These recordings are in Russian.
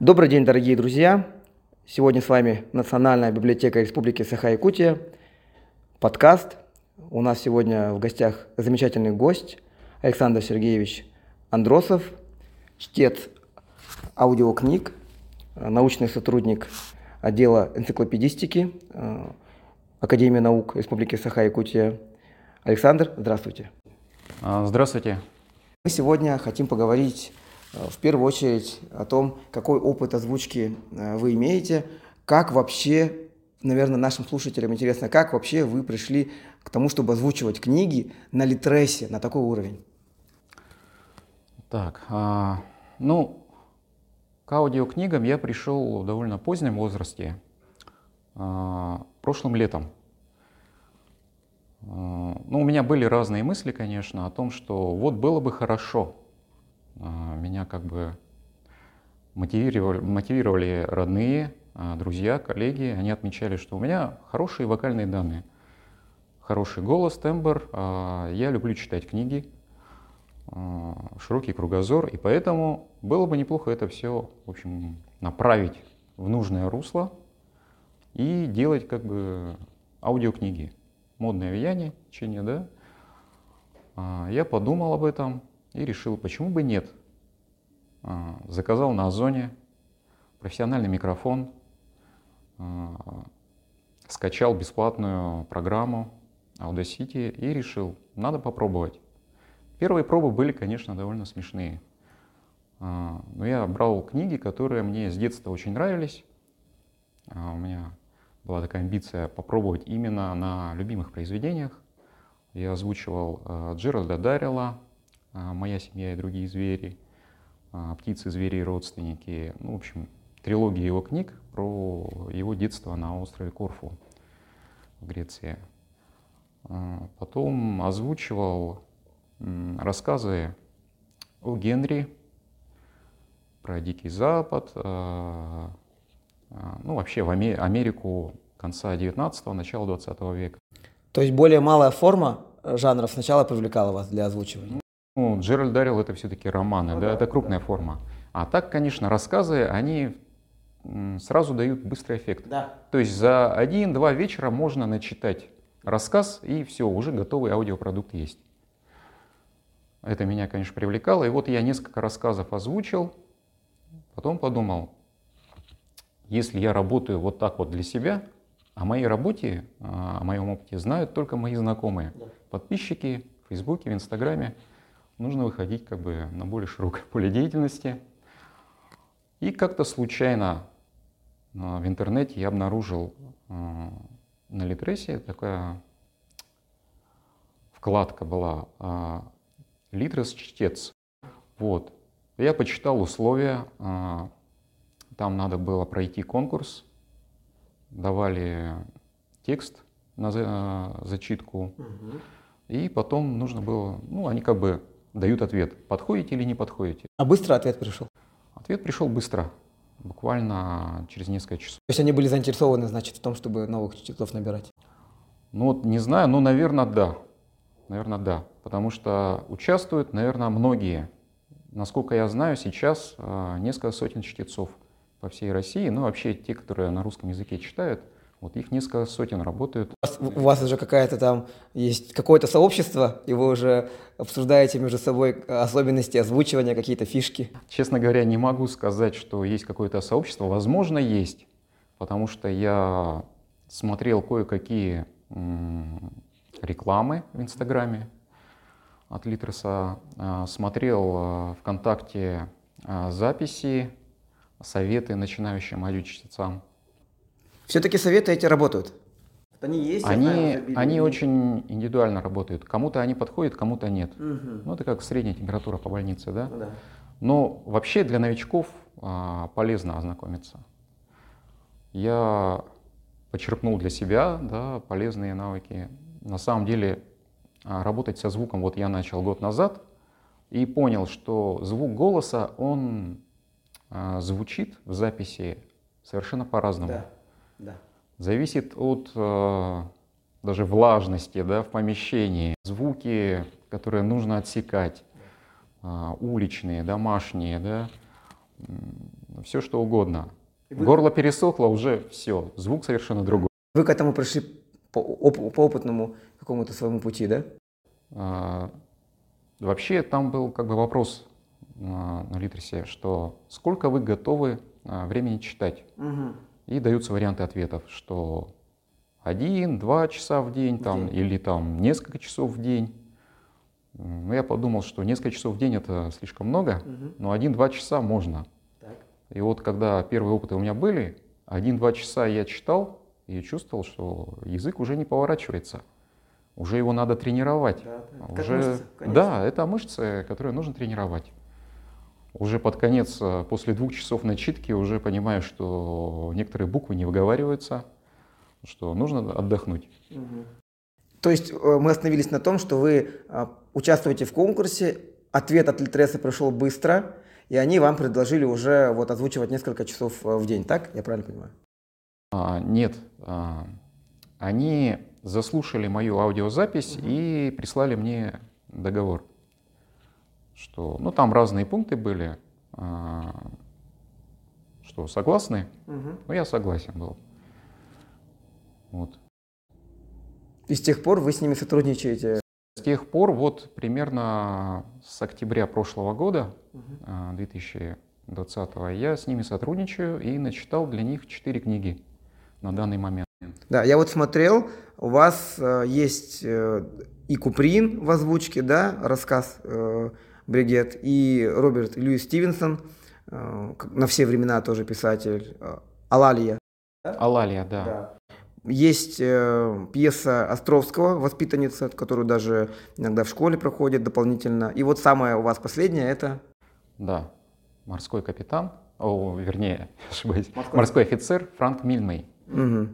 Добрый день, дорогие друзья! Сегодня с вами Национальная библиотека Республики Саха-Якутия, подкаст. У нас сегодня в гостях замечательный гость Александр Сергеевич Андросов, чтец аудиокниг, научный сотрудник отдела энциклопедистики э, Академии наук Республики Саха-Якутия. Александр, здравствуйте. А, здравствуйте. Мы сегодня хотим поговорить в первую очередь о том, какой опыт озвучки э, вы имеете, как вообще, наверное, нашим слушателям интересно, как вообще вы пришли к тому, чтобы озвучивать книги на Литресе, на такой уровень? Так, а, ну, к аудиокнигам я пришел в довольно позднем возрасте, а, прошлым летом. А, ну, у меня были разные мысли, конечно, о том, что вот было бы хорошо – меня как бы мотивировали, мотивировали родные, а, друзья, коллеги. Они отмечали, что у меня хорошие вокальные данные. Хороший голос, тембр. А, я люблю читать книги, широкий кругозор. И поэтому было бы неплохо это все, в общем, направить в нужное русло и делать как бы аудиокниги. Модное влияние, течение, да. Я подумал об этом, и решил, почему бы нет. А, заказал на Озоне профессиональный микрофон, а, скачал бесплатную программу Audacity и решил, надо попробовать. Первые пробы были, конечно, довольно смешные. А, но я брал книги, которые мне с детства очень нравились. У меня была такая амбиция попробовать именно на любимых произведениях. Я озвучивал Джеральда Даррелла, а, «Моя семья и другие звери», а, «Птицы, звери и родственники». Ну, в общем, трилогия его книг про его детство на острове Корфу в Греции. А, потом озвучивал рассказы о Генри, про Дикий Запад, ну, вообще в Америку конца 19-го, начала 20 века. То есть более малая форма жанров сначала привлекала вас для озвучивания? Ну, Джеральд Даррелл это все-таки романы, ну, да, да, это крупная форма. А так, конечно, рассказы, они сразу дают быстрый эффект. Да. То есть за один-два вечера можно начитать рассказ, и все, уже готовый аудиопродукт есть. Это меня, конечно, привлекало. И вот я несколько рассказов озвучил, потом подумал, если я работаю вот так вот для себя, о моей работе, о моем опыте знают только мои знакомые, подписчики в Фейсбуке, в Инстаграме нужно выходить как бы на более широкое поле деятельности. И как-то случайно а, в интернете я обнаружил а, на Литресе такая вкладка была а, Литрес чтец. Вот. Я почитал условия, там надо было пройти конкурс, давали текст на зачитку, угу. и потом нужно было, ну, они как бы дают ответ, подходите или не подходите. А быстро ответ пришел? Ответ пришел быстро, буквально через несколько часов. То есть они были заинтересованы, значит, в том, чтобы новых чтецов набирать? Ну вот не знаю, но, наверное, да. Наверное, да. Потому что участвуют, наверное, многие. Насколько я знаю, сейчас а, несколько сотен чтецов по всей России. Ну, вообще, те, которые на русском языке читают – вот их несколько сотен работают. У вас уже какая-то там есть какое-то сообщество, и вы уже обсуждаете между собой особенности озвучивания, какие-то фишки? Честно говоря, не могу сказать, что есть какое-то сообщество. Возможно, есть, потому что я смотрел кое-какие рекламы в Инстаграме от Литреса, а, смотрел а, ВКонтакте записи, советы начинающим аудиочтецам. Все-таки советы эти работают? Они есть? Они, они очень индивидуально работают. Кому-то они подходят, кому-то нет. Угу. Ну, это как средняя температура по больнице, да? Да. Но вообще для новичков а, полезно ознакомиться. Я почерпнул для себя да, полезные навыки. На самом деле а, работать со звуком вот я начал год назад и понял, что звук голоса, он а, звучит в записи совершенно по-разному. Да. Да. Зависит от э, даже влажности да, в помещении, звуки, которые нужно отсекать, э, уличные, домашние, да, все что угодно. Вы... Горло пересохло, уже все, звук совершенно другой. Вы к этому пришли по, оп- по опытному какому-то своему пути, да? А, вообще там был как бы вопрос на, на Литресе, что сколько вы готовы а, времени читать? Угу. И даются варианты ответов, что один, два часа в день, там, день. или там несколько часов в день. Ну, я подумал, что несколько часов в день это слишком много, угу. но один-два часа можно. Так. И вот когда первые опыты у меня были, один-два часа я читал и чувствовал, что язык уже не поворачивается. Уже его надо тренировать. Да, да. Уже... мышцы, да, это мышцы, которые нужно тренировать. Уже под конец, э, после двух часов начитки, уже понимаю, что некоторые буквы не выговариваются, что нужно отдохнуть. Угу. То есть э, мы остановились на том, что вы а, участвуете в конкурсе, ответ от Литреса пришел быстро, и они вам предложили уже вот озвучивать несколько часов э, в день, так? Я правильно понимаю? А, нет. А, они заслушали мою аудиозапись угу. и прислали мне договор, что, ну, там разные пункты были, а, что согласны, угу. ну, я согласен был. Вот. И с тех пор вы с ними сотрудничаете? С тех пор, вот примерно с октября прошлого года, угу. 2020, я с ними сотрудничаю и начитал для них четыре книги на данный момент. Да, я вот смотрел, у вас э, есть э, и Куприн в озвучке, да, рассказ э, Бригет, и Роберт Льюис Стивенсон, э, на все времена тоже писатель, э, Алалия. Алалия, да. да. Есть э, пьеса Островского «Воспитанница», которую даже иногда в школе проходит дополнительно. И вот самая у вас последняя это? Да, «Морской капитан», о, вернее, ошибаюсь, «Морской, морской офицер» Франк Мильмей. Угу.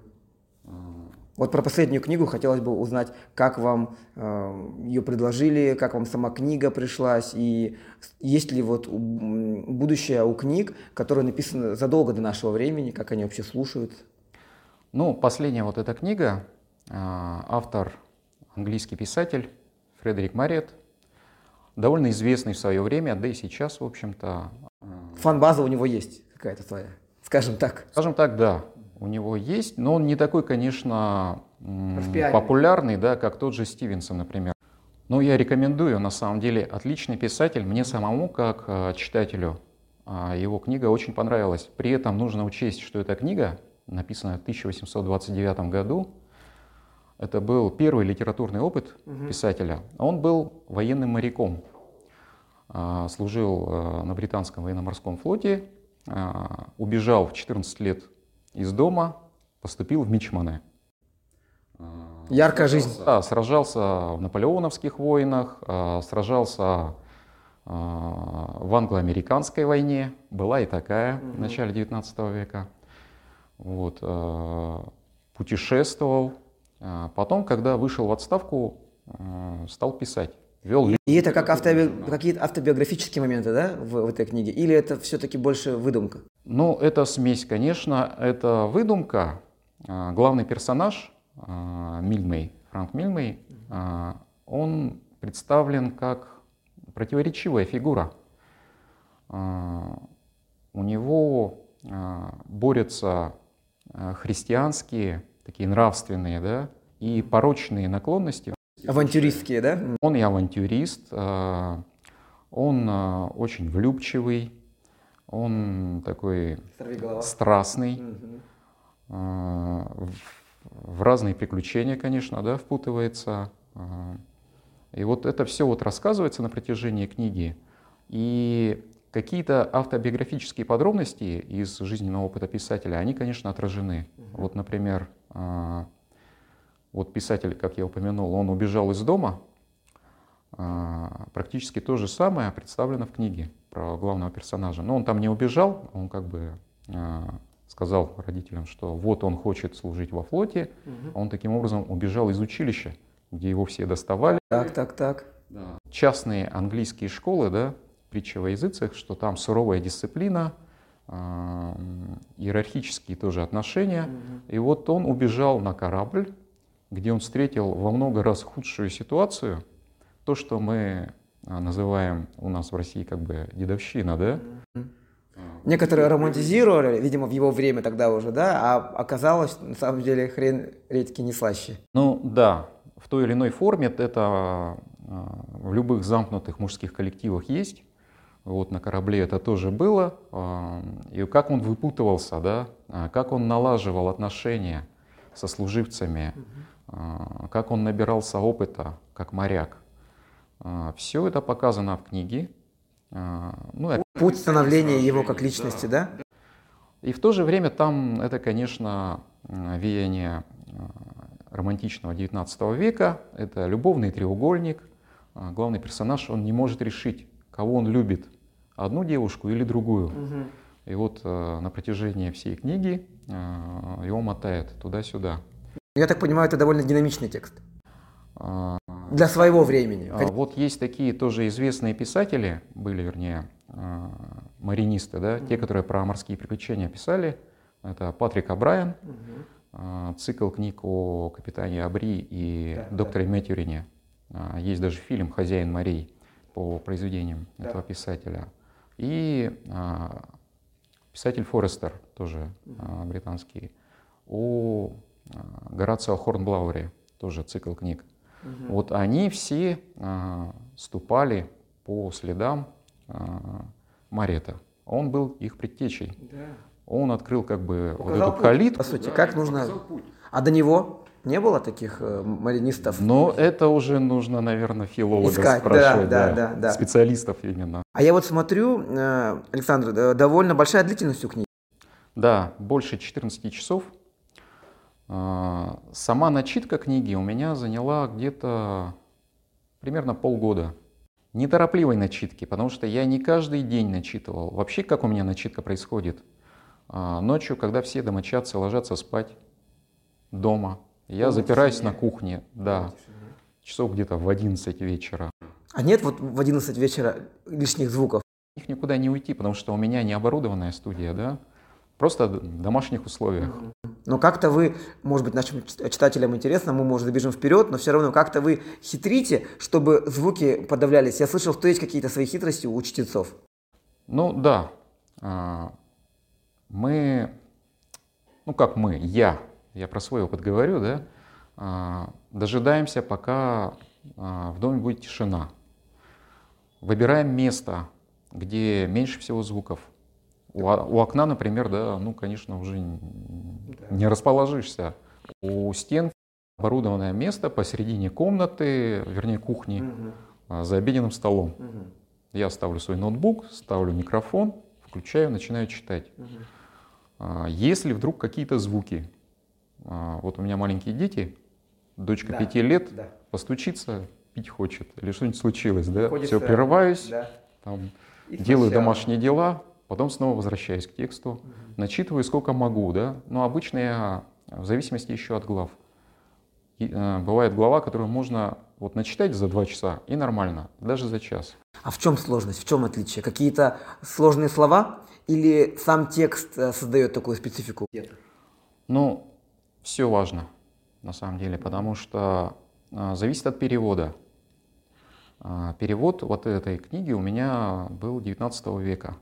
Вот про последнюю книгу хотелось бы узнать, как вам э, ее предложили, как вам сама книга пришлась, и есть ли вот будущее у книг, которые написаны задолго до нашего времени, как они вообще слушают? Ну, последняя вот эта книга, э, автор английский писатель Фредерик Марриет, довольно известный в свое время, да и сейчас, в общем-то. Э, Фан-база у него есть какая-то твоя, скажем так. Скажем так, да у него есть, но он не такой, конечно, популярный, да, как тот же Стивенсон, например. Но я рекомендую, на самом деле, отличный писатель, мне самому, как э, читателю, э, его книга очень понравилась. При этом нужно учесть, что эта книга, написана в 1829 году, это был первый литературный опыт угу. писателя. Он был военным моряком, э, служил э, на британском военно-морском флоте, э, убежал в 14 лет из дома, поступил в Мичманы. Яркая жизнь. Да, сражался в наполеоновских войнах, а, сражался а, в англо-американской войне, была и такая угу. в начале 19 века. Вот, путешествовал. Потом, когда вышел в отставку, стал писать. Вел и это как автоби... какие-то автобиографические моменты, да, в, в этой книге? Или это все-таки больше выдумка? Ну, это смесь, конечно, это выдумка. А, главный персонаж а, Мильмей, Франк Мильмей, а, он представлен как противоречивая фигура. У него борются христианские, такие нравственные, да, и порочные наклонности. Авантюристские, да? Он и авантюрист, он очень влюбчивый, он такой страстный, угу. в разные приключения, конечно, да, впутывается. И вот это все вот рассказывается на протяжении книги. И какие-то автобиографические подробности из жизненного опыта писателя, они, конечно, отражены. Угу. Вот, например, вот писатель, как я упомянул, он убежал из дома, практически то же самое представлено в книге про главного персонажа. Но он там не убежал, он как бы э, сказал родителям, что вот он хочет служить во флоте. Угу. Он таким образом убежал из училища, где его все доставали. Так, так, так. Да. Частные английские школы, да, притча во языцах, что там суровая дисциплина, э, иерархические тоже отношения. Угу. И вот он убежал на корабль, где он встретил во много раз худшую ситуацию. То, что мы а, называем у нас в России как бы дедовщина, да? Некоторые романтизировали, видимо, в его время тогда уже, да, а оказалось, на самом деле, хрен редьки не слаще. Ну да, в той или иной форме это в любых замкнутых мужских коллективах есть. Вот на корабле это тоже было. И как он выпутывался, да, как он налаживал отношения со служивцами, как он набирался опыта как моряк. Все это показано в книге. Ну, Путь становления его как личности, да? И в то же время там это, конечно, веяние романтичного XIX века. Это любовный треугольник. Главный персонаж, он не может решить, кого он любит, одну девушку или другую. Угу. И вот на протяжении всей книги его мотает туда-сюда. Я так понимаю, это довольно динамичный текст. А, Для своего времени. А, вот есть такие тоже известные писатели, были, вернее, э, маринисты, да, те, которые про морские приключения писали. Это Патрик Абрайан, mm цикл книг о капитане Абри и да, докторе да. Мэтьюрине. Есть даже фильм «Хозяин морей» по произведениям да. этого писателя. И а, писатель Форестер, тоже а, британский, о а, Горацио Хорнблауэре, тоже цикл книг. Угу. Вот они все а, ступали по следам а, Марета. Он был их предтечей. Да. Он открыл как бы вот эту калитку. По сути, да, как нужно... А до него? Не было таких э, маринистов? Но это уже нужно, наверное, филологов Искать, спрашивать, да, да, да, да, специалистов именно. А я вот смотрю, э, Александр, довольно большая длительность у книги. Да, больше 14 часов. А, сама начитка книги у меня заняла где-то примерно полгода. Неторопливой начитки, потому что я не каждый день начитывал. Вообще, как у меня начитка происходит? А, ночью, когда все домочадцы ложатся спать дома, я запираюсь на кухне, да, часов где-то в 11 вечера. А нет вот в 11 вечера лишних звуков? Их никуда не уйти, потому что у меня не оборудованная студия, да, просто в домашних условиях. Но как-то вы, может быть, нашим читателям интересно, мы, может, забежим вперед, но все равно как-то вы хитрите, чтобы звуки подавлялись. Я слышал, что есть какие-то свои хитрости у чтецов. Ну да, а, мы, ну как мы, я я про свой опыт говорю, да, а, дожидаемся, пока а, в доме будет тишина. Выбираем место, где меньше всего звуков. У, у окна, например, да, ну, конечно, уже не расположишься. У стен оборудованное место посередине комнаты, вернее кухни, угу. за обеденным столом. Угу. Я ставлю свой ноутбук, ставлю микрофон, включаю, начинаю читать. Угу. Если вдруг какие-то звуки, а, вот у меня маленькие дети, дочка да, пяти лет, да. постучится, пить хочет, или что-нибудь случилось, да, все, прерываюсь, да. там, делаю домашние дела, потом снова возвращаюсь к тексту, угу. начитываю сколько могу, да, но обычно я в зависимости еще от глав. И, э, бывает глава, которую можно вот начитать за два часа и нормально, даже за час. А в чем сложность, в чем отличие? Какие-то сложные слова или сам текст э, создает такую специфику? Ну, все важно, на самом деле, потому что а, зависит от перевода. А, перевод вот этой книги у меня был 19 века,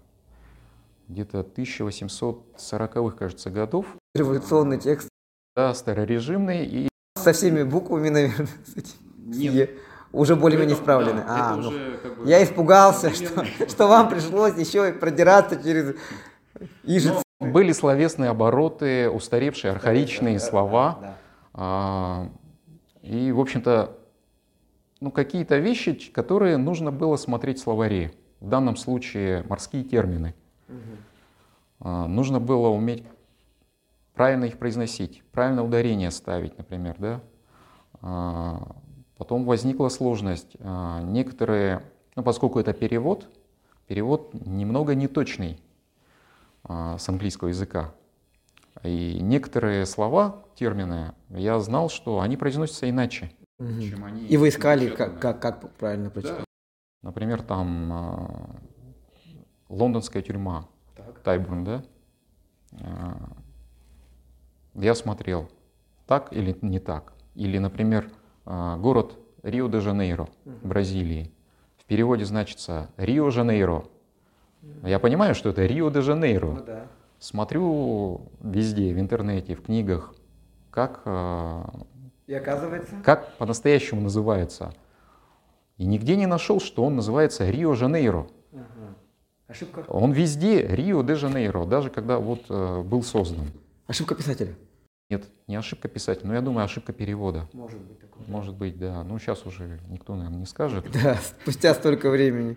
где-то 1840-х, кажется, годов. Революционный текст. Да, старорежимный. И... Со всеми буквами, наверное, Нет. уже более-менее исправлены. А, ну, как бы, я испугался, что, что вам пришлось еще продираться через ижиц. Были словесные обороты, устаревшие, архаичные слова. А, и, в общем-то, ну, какие-то вещи, которые нужно было смотреть в словаре. В данном случае морские термины. А, нужно было уметь правильно их произносить, правильно ударение ставить, например, да. А, потом возникла сложность. Некоторые, ну, поскольку это перевод, перевод немного неточный. А, с английского языка. И некоторые слова, термины, я знал, что они произносятся иначе, угу. чем они. И вы искали, как, как, как правильно прочитать? Да. Например, там лондонская тюрьма, так. Тайбурн, да? Э, я смотрел, так или не так. Или, например, э, город Рио-де-Жанейро. Бразилии. В переводе значится Рио-Жанейро, Я понимаю, что это Рио-де-Жанейро. Ну да. Смотрю везде, в интернете, в книгах, как, э, И оказывается... как по-настоящему называется. И нигде не нашел, что он называется Рио-Жанейро. Ага. Ошибка? Он везде Рио-де-Жанейро, даже когда вот э, был создан. Ошибка писателя? Нет, не ошибка писателя, но я думаю, ошибка перевода. Может быть такое. Может быть, да. Ну, сейчас уже никто, наверное, не скажет. Да, спустя столько времени.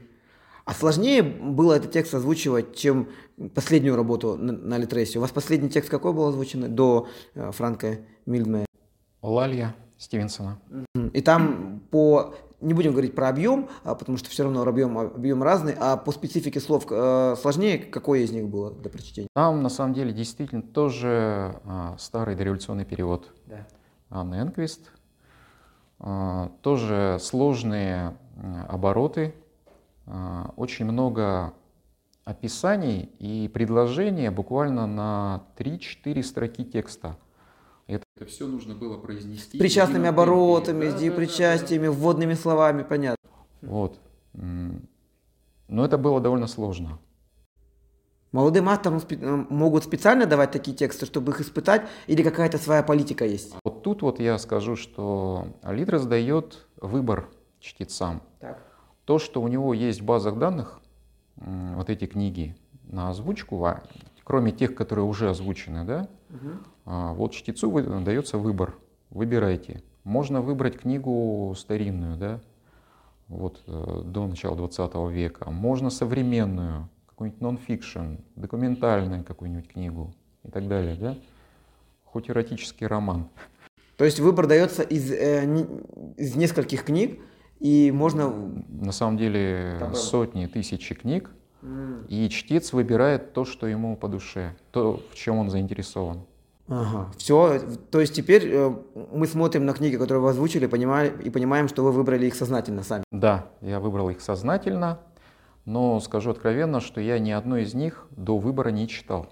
А сложнее было этот текст озвучивать, чем последнюю работу на, на Литресе. У вас последний текст какой был озвучен до э, Франка Мильдмея? Лалья Стивенсона. И там по... Не будем говорить про объем, а, потому что все равно объем, объем разный, а по специфике слов э, сложнее, какое из них было для прочтения? Там, на самом деле, действительно тоже а, старый дореволюционный перевод Да. Анны Энквист. А, тоже сложные обороты, а, очень много описаний и предложения буквально на 3-4 строки текста. Это, все нужно было произнести. С причастными оборотами, с причастиями, вводными словами, понятно. Вот. Но это было довольно сложно. Молодым авторам спе- могут специально давать такие тексты, чтобы их испытать, или какая-то своя политика есть? Вот тут вот я скажу, что Литрес дает выбор чтецам. Так. То, что у него есть в базах данных, вот эти книги на озвучку, а, кроме тех, которые уже озвучены, да, а, вот чтецу дается выбор. Выбирайте. Можно выбрать книгу старинную, да, вот э, до начала 20 века. Можно современную, какую-нибудь нон-фикшн, документальную какую-нибудь книгу и так далее, да. Хоть эротический роман. То есть выбор дается из, э, не- из нескольких книг, и можно... На самом деле Там сотни, тысячи книг, и чтец выбирает то, что ему по душе, то, в чем он заинтересован. Ага, все. То есть теперь э, мы смотрим на книги, которые вы озвучили, понимаем, и понимаем, что вы выбрали их сознательно сами. Да, я выбрал их сознательно, но скажу откровенно, что я ни одной из них до выбора не читал.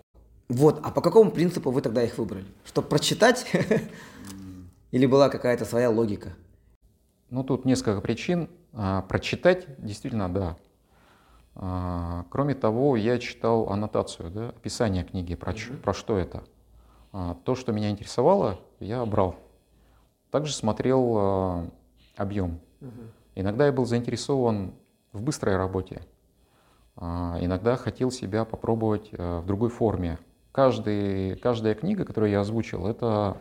Вот, а по какому принципу вы тогда их выбрали? Чтобы прочитать? Или была какая-то своя логика? Ну, тут несколько причин. А, Прочитать действительно да. А, Кроме того, я читал аннотацию, да, описание книги, про, ч- про что это. А, То, что меня интересовало, я брал. Также смотрел а, объем. Иногда я был заинтересован в быстрой работе. А, Иногда хотел себя попробовать э, в другой форме. Каждый, каждая книга, которую я озвучил, это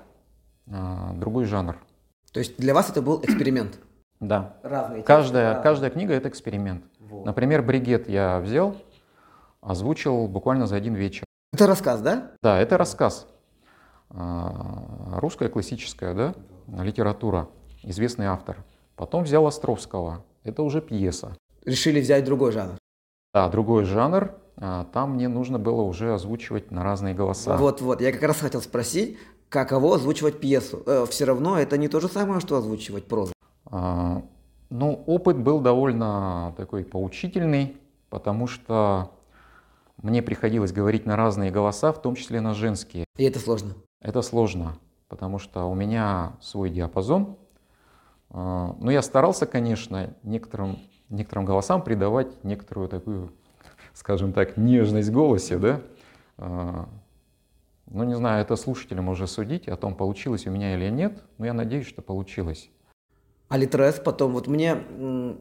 другой жанр. То есть для вас это был эксперимент? Да. Разные. Каждая, каждая книга это эксперимент. Вот. Например, бригет я взял, озвучил буквально за один вечер. Это рассказ, да? Да, это рассказ. А, Русская классическая да, литература, известный автор. Потом взял Островского, это уже пьеса. Решили взять другой жанр. Да, другой жанр, а, там мне нужно было уже озвучивать на разные голоса. Вот-вот, я как раз хотел спросить, каково озвучивать пьесу. все равно это не то же самое, что озвучивать прозу. А, Ну, опыт был довольно такой поучительный, потому что мне приходилось говорить на разные голоса, в том числе на женские. И это сложно. Это сложно, потому что у меня свой диапазон. А, Но я старался, конечно, некоторым, некоторым голосам придавать некоторую такую, скажем так, нежность в голосе, да. А, Ну, не знаю, это слушателям уже судить о том, получилось у меня или нет, но я надеюсь, что получилось. А Литрес потом, вот мне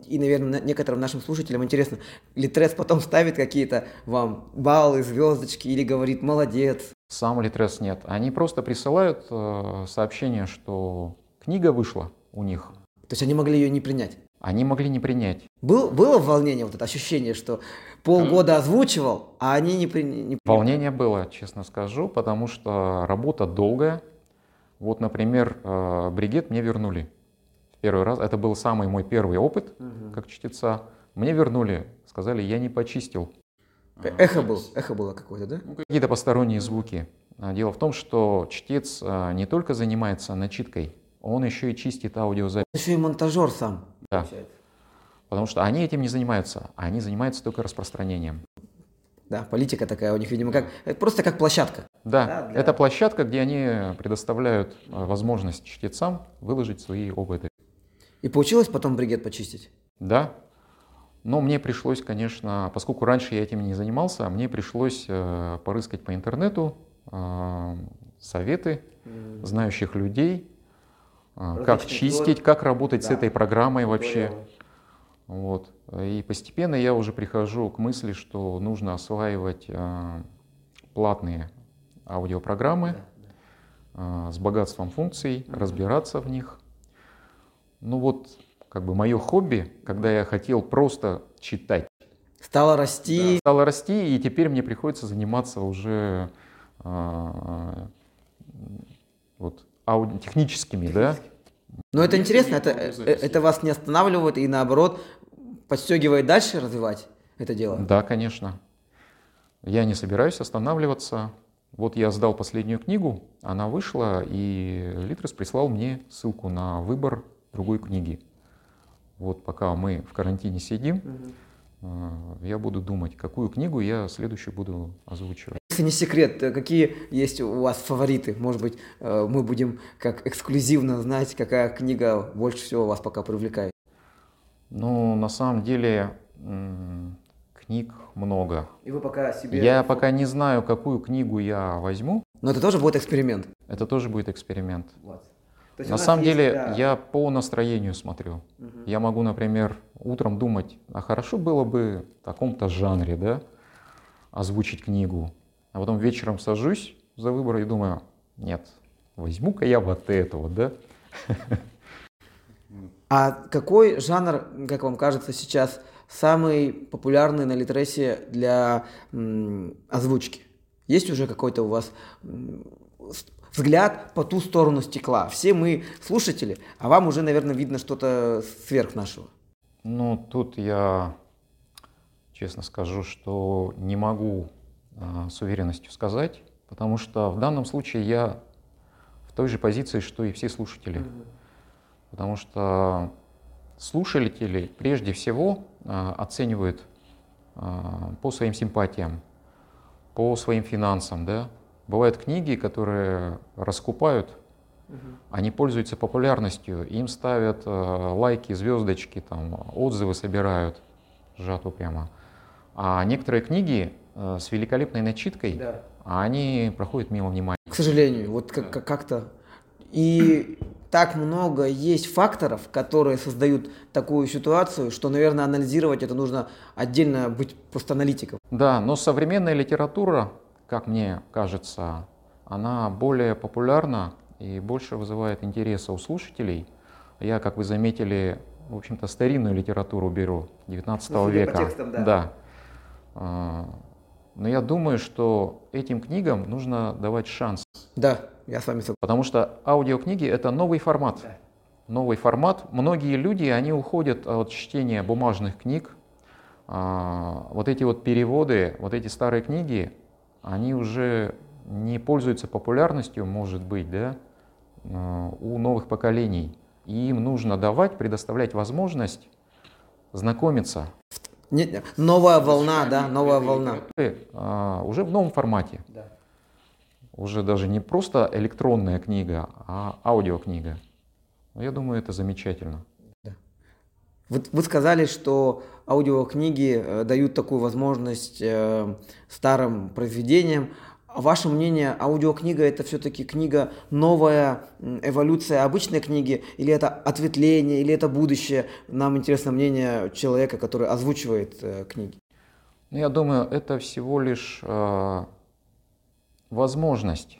и, наверное, некоторым нашим слушателям интересно, Литрес потом ставит какие-то вам баллы, звездочки или говорит «молодец». Сам Литрес нет. Они просто присылают э, сообщение, что книга вышла у них. То есть они могли ее не принять. Они могли не принять. Был, было волнение, вот это ощущение, что полгода озвучивал, а они не приняли. Волнение было, честно скажу, потому что работа долгая. Вот, например, э, бригет мне вернули. Первый раз, это был самый мой первый опыт как чтеца. Мне вернули, сказали, я не почистил. Эхо был, эхо было какое-то, да? Ну, Какие-то посторонние звуки. А Дело в том, что чтец а, не только занимается начиткой, он еще и чистит аудиозапись. Еще и монтажер сам. Да. получается. Потому что они этим не занимаются, а они занимаются только распространением. Да, политика такая у них, видимо, как это просто как площадка. Да, Да, для- это площадка, где они предоставляют а, возможность чтецам выложить свои опыты. И получилось потом бригет почистить. Да, Но мне пришлось, конечно, поскольку раньше я этим не занимался, мне пришлось э, порыскать по интернету э, советы знающих людей, э, как чистить, как работать да. с этой программой вообще. Вот. И постепенно я уже прихожу к мысли, что нужно осваивать платные аудиопрограммы да, да. с богатством функций, разбираться в них. Ну вот как бы мое хобби, когда я хотел просто читать. Стало расти. Да, стало расти, и теперь мне приходится заниматься уже а, вот, ауди- техническими, да. Но это интересно, это, это вас не останавливает и наоборот подстегивает дальше развивать это дело? Да, конечно. Я не собираюсь останавливаться. Вот я сдал последнюю книгу, она вышла, и Литрес прислал мне ссылку на выбор другой книги вот пока мы в карантине сидим, угу. я буду думать, какую книгу я следующую буду озвучивать. Если не секрет, э, какие есть у вас фавориты? Может быть, э, мы будем как эксклюзивно знать, какая книга больше всего вас пока привлекает? Ну, на самом деле, книг много. И вы пока себе... Я пока не знаю, какую книгу я возьму. Но это тоже будет эксперимент? Это тоже будет эксперимент. Вот. На самом есть, деле да. я по настроению смотрю. Угу. Я могу, например, утром думать, а хорошо было бы в таком-то жанре, да, озвучить книгу. А потом вечером сажусь за выбор и думаю, нет, возьму-ка я вот этого, да. А какой жанр, как вам кажется, сейчас самый популярный на Литресе для м, озвучки? Есть уже какой-то у вас взгляд по ту сторону стекла. Все мы слушатели, а вам уже, наверное, видно что-то сверх нашего. Ну, тут я честно скажу, что не могу а, с уверенностью сказать, потому что в данном случае я в той же позиции, что и все слушатели. Mm-hmm. Потому что слушатели прежде всего а, оценивают а, по своим симпатиям, по своим финансам, да, Бывают книги, которые раскупают, угу. они пользуются популярностью, им ставят э, лайки, звездочки, там, отзывы собирают, сжату прямо. А некоторые книги э, с великолепной начиткой, да. они проходят мимо внимания. К сожалению, вот как- как-то. И так много есть факторов, которые создают такую ситуацию, что, наверное, анализировать это нужно отдельно быть просто аналитиком. Да, но современная литература как мне кажется, она более популярна и больше вызывает интереса у слушателей. Я, как вы заметили, в общем-то, старинную литературу беру 19 ну, века. По текстам, да. да. А, но я думаю, что этим книгам нужно давать шанс. Да, я с вами согласен. Потому что аудиокниги — это новый формат. Да. Новый формат. Многие люди, они уходят от чтения бумажных книг. А, вот эти вот переводы, вот эти старые книги, они уже не пользуются популярностью, может быть, да, э, у новых поколений. И им нужно давать, предоставлять возможность знакомиться. Нет, новая волна, да, новая волна. А, уже в новом формате. Да. Уже даже не просто электронная книга, а аудиокнига. Я думаю, это замечательно. Вы, вы сказали, что аудиокниги э, дают такую возможность э, старым произведениям. Ваше мнение, аудиокнига это все-таки книга новая, эволюция обычной книги, или это ответвление, или это будущее? Нам интересно мнение человека, который озвучивает э, книги. Ну, я думаю, это всего лишь э, возможность.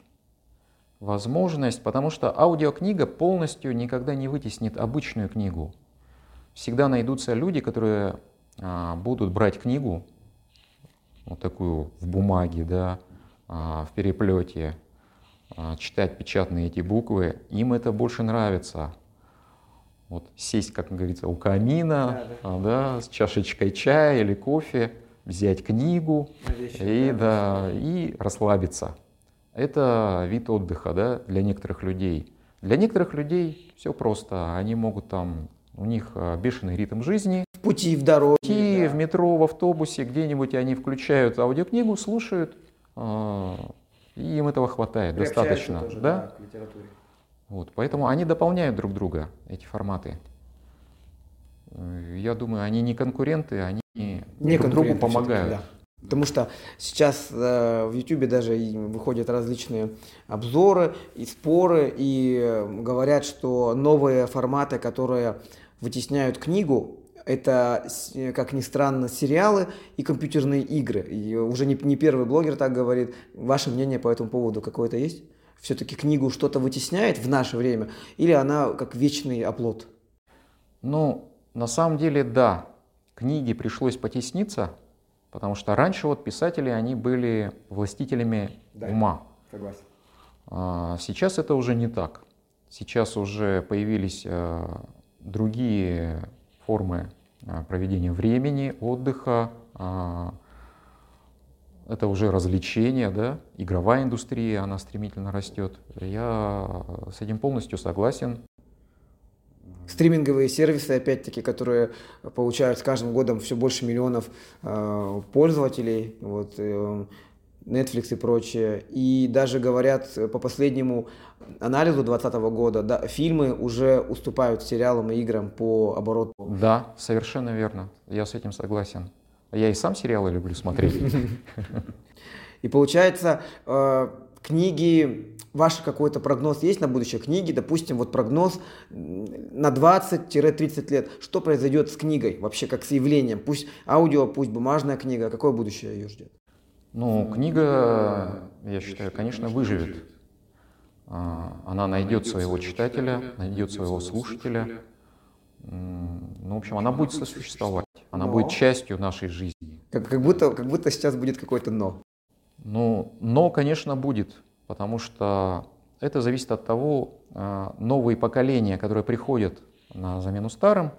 Возможность, потому что аудиокнига полностью никогда не вытеснит обычную книгу всегда найдутся люди, которые а, будут брать книгу, вот такую в бумаге, да, а, в переплете, а, читать печатные эти буквы, им это больше нравится. Вот сесть, как говорится, у камина, да, да. Да, с чашечкой чая или кофе, взять книгу Вещи, и, да, и расслабиться. Это вид отдыха да, для некоторых людей. Для некоторых людей все просто. Они могут там у них а, бешеный ритм жизни. В пути, в дороге. В пути, да. в метро, в автобусе, где-нибудь они включают аудиокнигу, слушают, а, и им этого хватает достаточно. Тоже, да? Да, к литературе. Вот, поэтому они дополняют друг друга, эти форматы. э, я думаю, они не конкуренты, они не друг другу помогают. Да. Потому что сейчас э, в YouTube даже выходят различные обзоры и споры, и э, говорят, что новые форматы, которые вытесняют книгу, это, как ни странно, сериалы и компьютерные игры. И уже не, не первый блогер так говорит. Ваше мнение по этому поводу какое-то есть? Все-таки книгу что-то вытесняет в наше время? Или она как вечный оплот? Ну, на самом деле, да. Книги пришлось потесниться, Потому что раньше вот писатели, они были властителями да, ума. Согласен. А, сейчас это уже не так. Сейчас уже появились а, другие формы а, проведения времени, отдыха. Это уже развлечение, да, игровая индустрия, она стремительно растет. Я с этим полностью согласен стриминговые сервисы, опять-таки, которые получают с каждым годом все больше миллионов э, пользователей, вот, э, Netflix и прочее. И даже говорят по последнему анализу 2020 года, да, фильмы уже уступают сериалам и играм по обороту. Да, совершенно верно. Я с этим согласен. Я и сам сериалы люблю смотреть. И получается, э, книги, ваш какой-то прогноз есть на будущее книги, допустим, вот прогноз на 20-30 лет, что произойдет с книгой, вообще как с явлением, пусть аудио, пусть бумажная книга, какое будущее ее ждет? Ну, книга, я считаю, конечно, выживет. А, она найдет своего читателя, найдет своего слушателя. Ну, в общем, она будет существовать. Она но... будет частью нашей жизни. Как, как, будто, как будто сейчас будет какое-то но. Ну, но, конечно, будет, потому что это зависит от того, а, новые поколения, которые приходят на замену старым,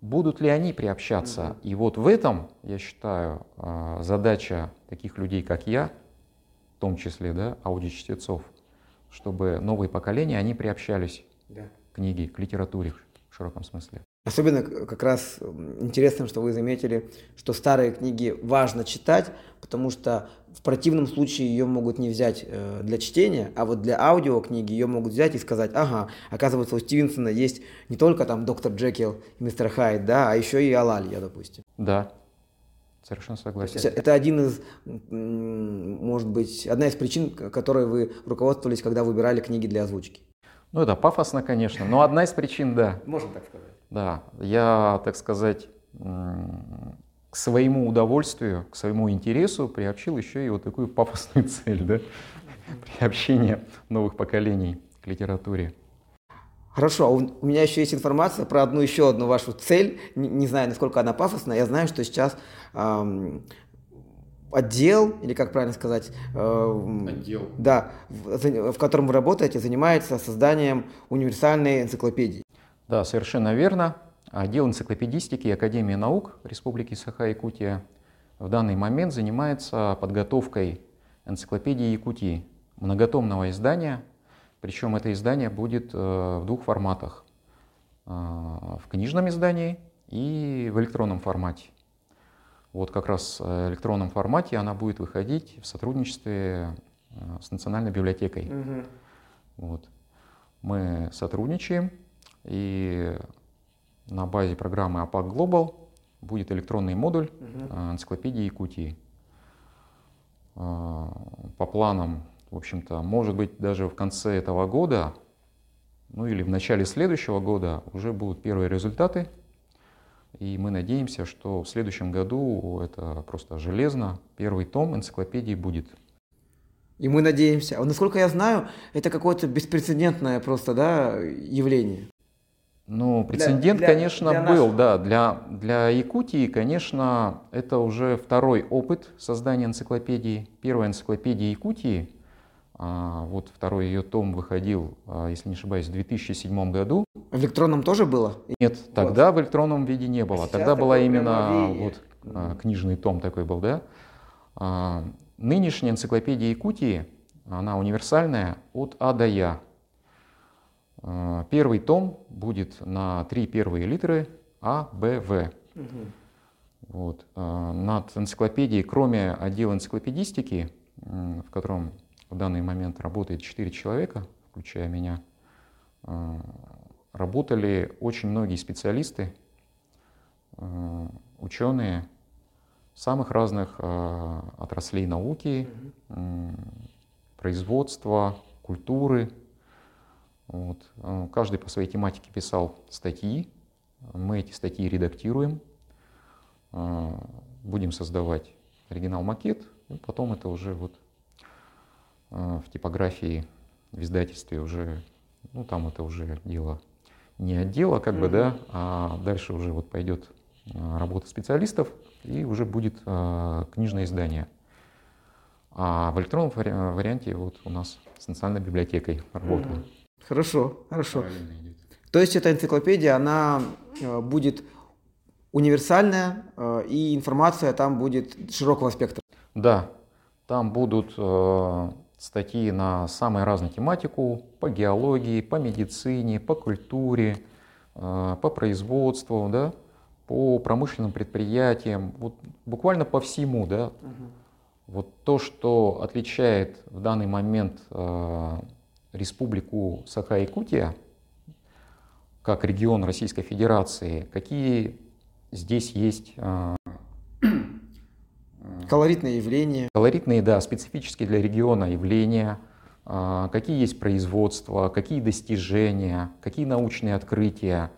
будут ли они приобщаться. И вот в этом, я считаю, а, задача таких людей, как я, в том числе, да, аудиочтецов, чтобы новые поколения, они приобщались да. к книге, к литературе в широком смысле. Особенно как раз интересно, что вы заметили, что старые книги важно читать, потому что в противном случае ее могут не взять э, для чтения, а вот для аудиокниги ее могут взять и сказать, ага, оказывается, у Стивенсона есть не только там доктор Джекил и мистер Хайд, да, а еще и Алалья, допустим. Да, совершенно согласен. Это один из, может быть, одна из причин, которой вы руководствовались, когда выбирали книги для озвучки. Ну, это пафосно, конечно, но одна из причин, да. Можно так сказать. Да, я, так сказать, к своему удовольствию, к своему интересу приобщил еще и вот такую пафосную цель, да, приобщение новых поколений к литературе. Хорошо, а у меня еще есть информация про одну еще одну вашу цель. Не, не знаю, насколько она пафосная. Я знаю, что сейчас эм, отдел, или как правильно сказать, э, отдел. Да, в, в котором вы работаете, занимается созданием универсальной энциклопедии. Да, совершенно верно. Отдел энциклопедистики Академии наук Республики Саха-Якутия в данный момент занимается подготовкой энциклопедии Якутии, многотомного издания, причем это издание будет э, в двух форматах. Э, в книжном издании и в электронном формате. Вот как раз в электронном формате она будет выходить в сотрудничестве э, с Национальной библиотекой. Угу. Вот. Мы сотрудничаем, и на базе программы APAC Global будет электронный модуль угу. энциклопедии Якутии. А, по планам, в общем-то, может быть, даже в конце этого года, ну или в начале следующего года уже будут первые результаты. И мы надеемся, что в следующем году это просто железно, первый том энциклопедии будет. И мы надеемся. А насколько я знаю, это какое-то беспрецедентное просто да, явление. Ну, прецедент, для, конечно, для был, нашего. да. Для, для Якутии, конечно, это уже второй опыт создания энциклопедии. Первая энциклопедия Якутии, а, вот второй ее том выходил, а, если не ошибаюсь, в 2007 году. В электронном тоже было? Нет, тогда вот. в электронном виде не было. А тогда была именно вот, а, книжный том такой был, да. А, нынешняя энциклопедия Якутии, она универсальная от А до Я. А, первый том будет на три первые литеры А, Б, В. Угу. Вот. А, над энциклопедией, кроме отдела энциклопедистики, в котором в данный момент работает четыре человека, включая меня, а, работали очень многие специалисты, э, ученые самых разных э, отраслей науки, э, производства, культуры. Вот. Э, каждый по своей тематике писал статьи. Мы эти статьи редактируем, э, будем создавать оригинал-макет, и потом это уже вот э, в типографии, в издательстве уже, ну там это уже дело не отдела, как mm-hmm. бы, да, а дальше уже вот пойдет работа специалистов, и уже будет книжное издание. А в электронном варианте вот у нас с национальной библиотекой работаем. Хорошо, хорошо. То есть эта энциклопедия, она э, будет универсальная, э, и информация там будет широкого спектра. Да, там будут э, статьи на самую разную тематику, по геологии, по медицине, по культуре, э, по производству, да, по промышленным предприятиям, вот буквально по всему, да. Угу. Вот то, что отличает в данный момент э, республику Саха-Якутия как регион Российской Федерации, какие здесь есть э, колоритные явления. Колоритные, да, специфические для региона явления, э, какие есть производства, какие достижения, какие научные открытия,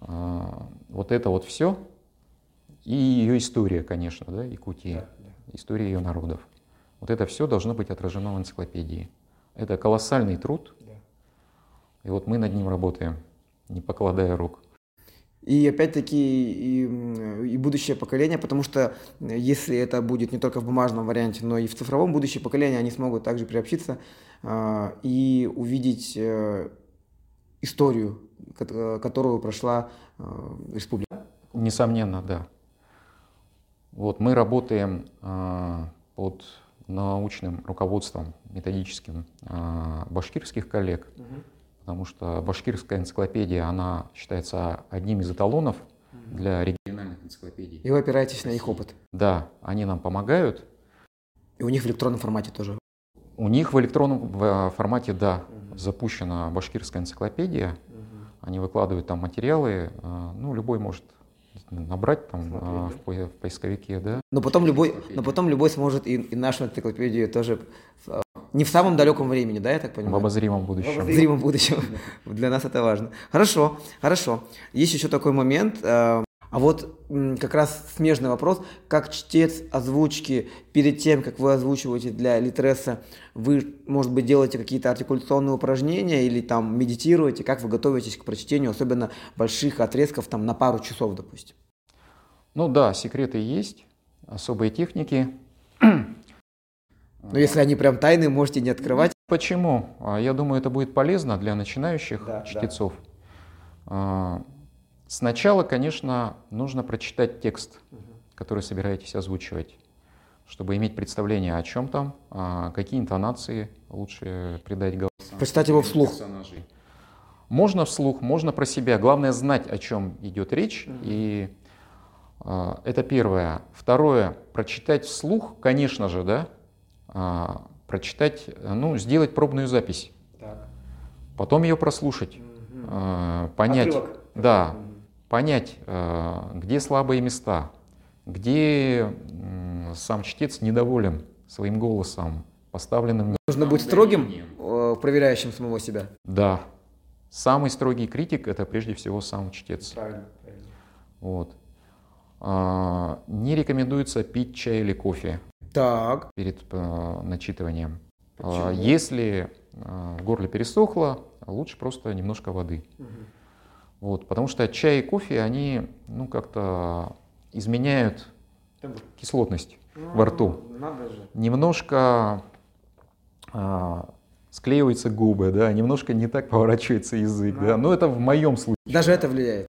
а, вот это вот все. И ее история, конечно, да, Якутии, да, да. история ее народов. Вот это все должно быть отражено в энциклопедии. Это колоссальный труд. И вот мы над ним работаем, не покладая рук. И опять-таки и, и будущее поколение, потому что если это будет не только в бумажном варианте, но и в цифровом будущее поколение, они смогут также приобщиться э, и увидеть э, историю Э, которую прошла э, республика? Несомненно, да. Вот мы работаем э, под научным руководством методическим башкирских коллег, угу. потому что башкирская энциклопедия, она считается одним из эталонов угу. для региональных энциклопедий. И вы опираетесь на их опыт? Да, они нам помогают. И у них в электронном формате тоже? У них в электронном формате, да, угу. запущена башкирская энциклопедия. Они выкладывают там материалы, а, ну, любой может набрать там Смотреть, а, в, да? в поисковике, да. Но потом любой, но потом любой сможет и, и нашу энциклопедию тоже а, не в самом далеком времени, да, я так понимаю? В обозримом будущем. В обозримом будущем. Для нас это важно. Хорошо, хорошо. Есть еще такой момент. А вот как раз смежный вопрос, как чтец озвучки, перед тем, как вы озвучиваете для Литреса, вы, может быть, делаете какие-то артикуляционные упражнения или там медитируете, как вы готовитесь к прочтению, особенно больших отрезков там на пару часов, допустим? Ну да, секреты есть, особые техники. Но если они прям тайные, можете не открывать. Почему? А, я думаю, это будет полезно для начинающих да, чтецов. Да. Сначала, конечно, нужно прочитать текст, который собираетесь озвучивать, чтобы иметь представление, о чем там, а какие интонации лучше придать голосам. Прочитать его вслух. Персонажей. Можно вслух, можно про себя. Главное знать, о чем идет речь. Угу. И э, это первое. Второе, прочитать вслух, конечно же, да, э, прочитать, ну, сделать пробную запись. Так. Потом ее прослушать, угу. э, понять. Отрывок. Да, понять, э, где слабые места, где сам чтец недоволен своим голосом, поставленным... Нужно быть строгим, э, проверяющим самого себя. Да. Самый строгий критик – это прежде всего сам чтец. Правильно, правильно. Вот. А, не рекомендуется пить чай или кофе так. перед э, начитыванием. А, Почему? Если в горле пересохло, лучше просто немножко воды. Угу. Вот, потому что чай и кофе, они ну, как-то изменяют кислотность ну, во рту. Надо же. Немножко а, склеиваются губы, да, немножко не так поворачивается язык, надо. да. Но это в моем случае. Даже это влияет.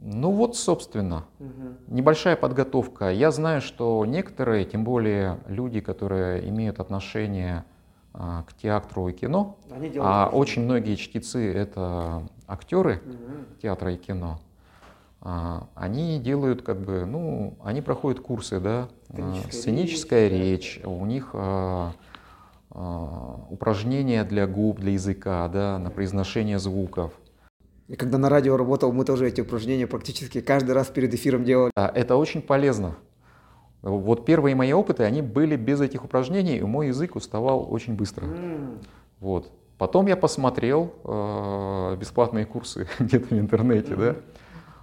Ну вот, собственно, угу. небольшая подготовка. Я знаю, что некоторые, тем более люди, которые имеют отношение а, к театру и кино, а очень многие чтецы это актеры театра и кино, а, они делают как бы, ну, они проходят курсы, да, сценическая, сценическая речь, речь, у них а, а, упражнения для губ, для языка, да, на произношение звуков. И когда на радио работал, мы тоже эти упражнения практически каждый раз перед эфиром делали. Это очень полезно. Вот первые мои опыты, они были без этих упражнений, и мой язык уставал очень быстро. Mm. Вот. Потом я посмотрел э, бесплатные курсы где-то в интернете, mm-hmm. да,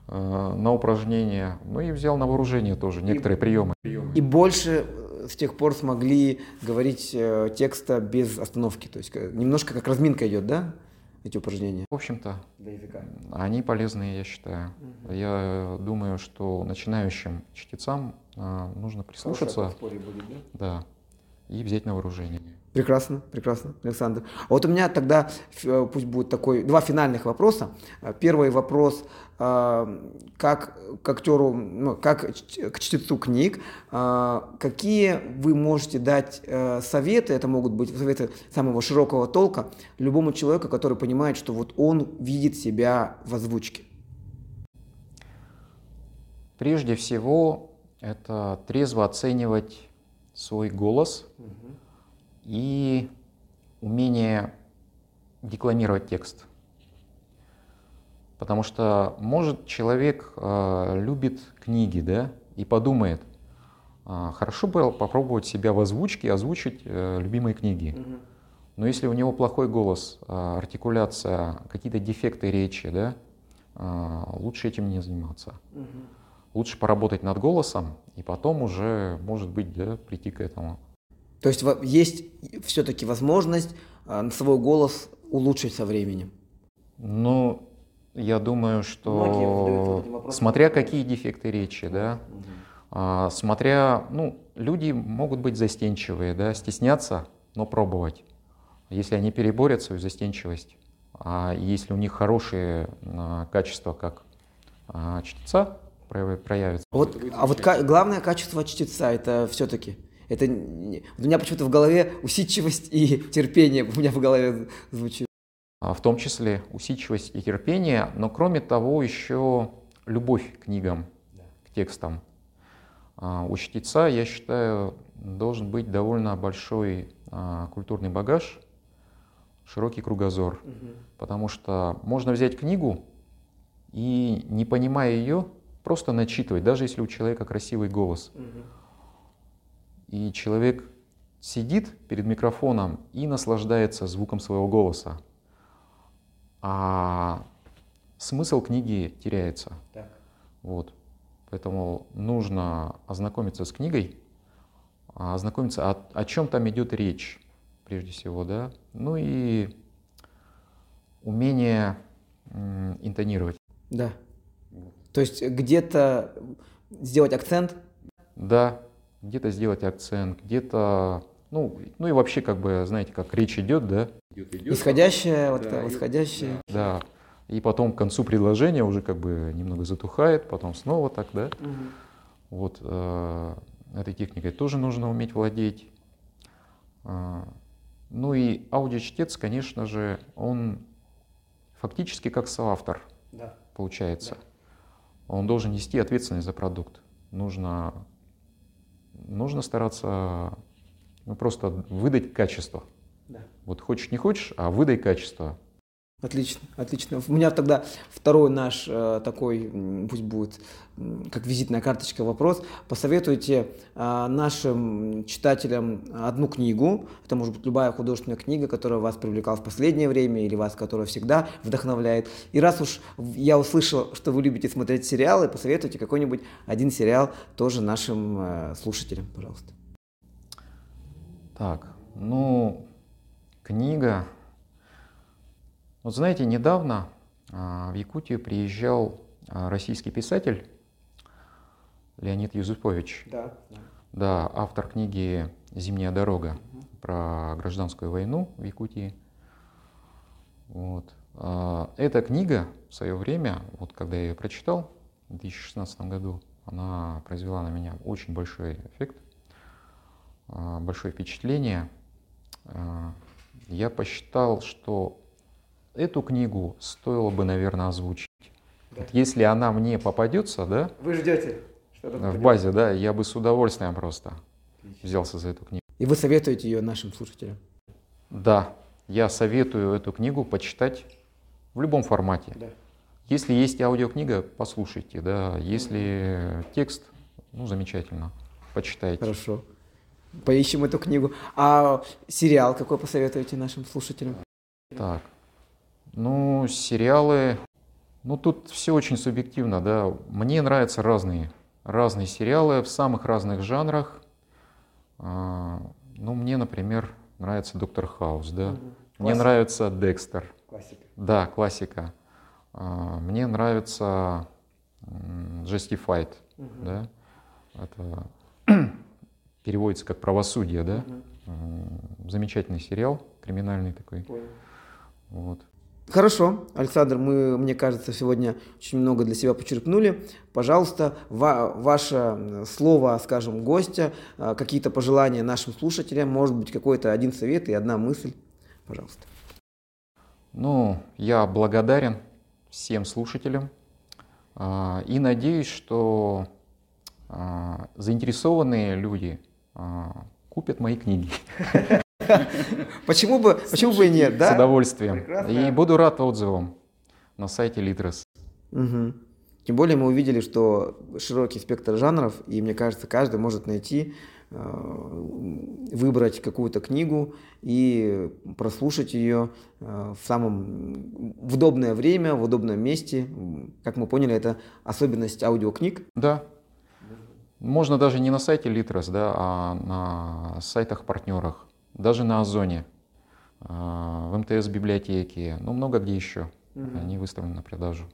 э, на упражнения, ну и взял на вооружение тоже некоторые и, приемы. И больше э, с тех пор смогли говорить э, текста без остановки, то есть немножко как разминка идет, да? эти упражнения? В общем-то, они полезные, я считаю. Угу. Я думаю, что начинающим чтецам а, нужно прислушаться. Будет, да? да. И взять на вооружение. Прекрасно, прекрасно, Александр. А вот у меня тогда э, пусть будет такой два финальных вопроса. Первый вопрос, а, как к актеру, ну, как к чтецу книг, какие вы можете дать э, советы, это могут быть советы самого широкого толка, любому человеку, который понимает, что вот он видит себя в озвучке? Прежде всего, это трезво оценивать свой голос угу. и умение декламировать текст. Потому что, может, человек э, любит книги, да, и подумает, э, хорошо бы попробовать себя в озвучке, озвучить э, любимые книги. Но если у него плохой голос, э, артикуляция, какие-то дефекты речи, да, э, лучше этим не заниматься. Угу лучше поработать над голосом, и потом уже, может быть, да, прийти к этому. То есть есть все-таки возможность а, свой голос улучшить со временем? Ну, я думаю, что смотря какие дефекты речи, да, угу. а, смотря, ну, люди могут быть застенчивые, да, стесняться, но пробовать. Если они переборят свою застенчивость, а если у них хорошие а, качества как а, чтеца, проявится. Вот, а вот ка- главное качество чтеца это все-таки это у меня почему-то в голове усидчивость и терпение у меня в голове звучит. А в том числе усидчивость и терпение, но кроме того еще любовь к книгам, к текстам. А у чтеца, я считаю, должен быть довольно большой а, культурный багаж, широкий кругозор, угу. потому что можно взять книгу и, не понимая ее, Просто начитывать, даже если у человека красивый голос. И человек сидит перед микрофоном и наслаждается звуком своего голоса. А смысл книги теряется. Так. Вот. Поэтому нужно ознакомиться с книгой, а ознакомиться, о, о чем там идет речь, прежде всего, да. Ну и умение интонировать. Да. То есть где-то сделать акцент? Да, где-то сделать акцент, где-то, ну, ну и вообще, как бы, знаете, как речь идет, да? Идет, идет, Исходящая, вот да, восходящая. Да. И потом к концу предложения уже как бы немного затухает, потом снова так, да? Угу. Вот э, этой техникой тоже нужно уметь владеть. Э, ну и аудиочтец, конечно же, он фактически как соавтор да. получается. Да он должен нести ответственность за продукт. Нужно, нужно стараться ну, просто выдать качество. Да. Вот хочешь, не хочешь, а выдай качество. Отлично, отлично. У меня тогда второй наш э, такой, пусть будет как визитная карточка вопрос. Посоветуйте э, нашим читателям одну книгу. Это может быть любая художественная книга, которая вас привлекала в последнее время или вас, которая всегда вдохновляет. И раз уж я услышал, что вы любите смотреть сериалы, посоветуйте какой-нибудь один сериал тоже нашим э, слушателям, пожалуйста. Так, ну, книга вот знаете, недавно а, в Якутию приезжал а, российский писатель Леонид Юзупович. Да, да. автор книги «Зимняя дорога» угу. про гражданскую войну в Якутии. Вот. А, эта книга в свое время, вот когда я ее прочитал в 2016 году, она произвела на меня очень большой эффект, большое впечатление. Я посчитал, что эту книгу стоило бы, наверное, озвучить. Да. Вот если она мне попадется, да? Вы ждете? В базе, да, я бы с удовольствием просто Отлично. взялся за эту книгу. И вы советуете ее нашим слушателям? Да, я советую эту книгу почитать в любом формате. Да. Если есть аудиокнига, послушайте, да. Если текст, ну, замечательно, почитайте. Хорошо. Поищем эту книгу. А сериал какой посоветуете нашим слушателям? Так, ну, сериалы, ну, тут все очень субъективно, да. Мне нравятся разные, разные сериалы в самых разных жанрах. А, ну, мне, например, нравится Доктор Хаус, да. Угу. Мне нравится Декстер. Классика. Да, классика. А, мне нравится Justified, угу. да. Это переводится как правосудие, да. Угу. Замечательный сериал, криминальный такой. Понял. Вот. Хорошо, Александр, мы, мне кажется, сегодня очень много для себя почерпнули. Пожалуйста, ва- ваше слово, скажем, гостя, а, какие-то пожелания нашим слушателям, может быть, какой-то один совет и одна мысль. Пожалуйста. Ну, я благодарен всем слушателям а, и надеюсь, что а, заинтересованные люди купят мои книги. Почему бы, почему бы и нет, да? С удовольствием. И буду рад отзывам на сайте. Угу. Тем более мы увидели, что широкий спектр жанров, и мне кажется, каждый может найти, э, выбрать какую-то книгу и прослушать ее э, в самом в удобное время, в удобном месте. Как мы поняли, это особенность аудиокниг. Да. Можно даже не на сайте Литрес, да, а на сайтах-партнерах даже на Озоне, а, в МТС-библиотеке, ну много где еще. Угу. Они выставлены на продажу.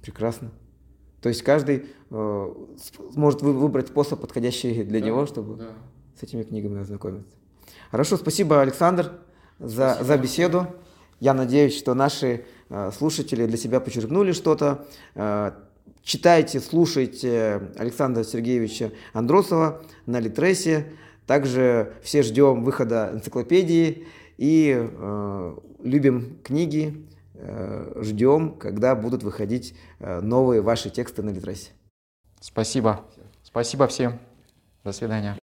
Прекрасно. То есть каждый э, может выбрать способ, подходящий для да, него, чтобы да. с этими книгами ознакомиться. Хорошо, спасибо, Александр, за, спасибо. за беседу. Я надеюсь, что наши э, слушатели для себя почерпнули что-то. Э, читайте, слушайте Александра Сергеевича Андросова на Литресе. Также все ждем выхода энциклопедии и э, любим книги, э, ждем, когда будут выходить э, новые ваши тексты на Литресе. Спасибо. Спасибо всем. До свидания.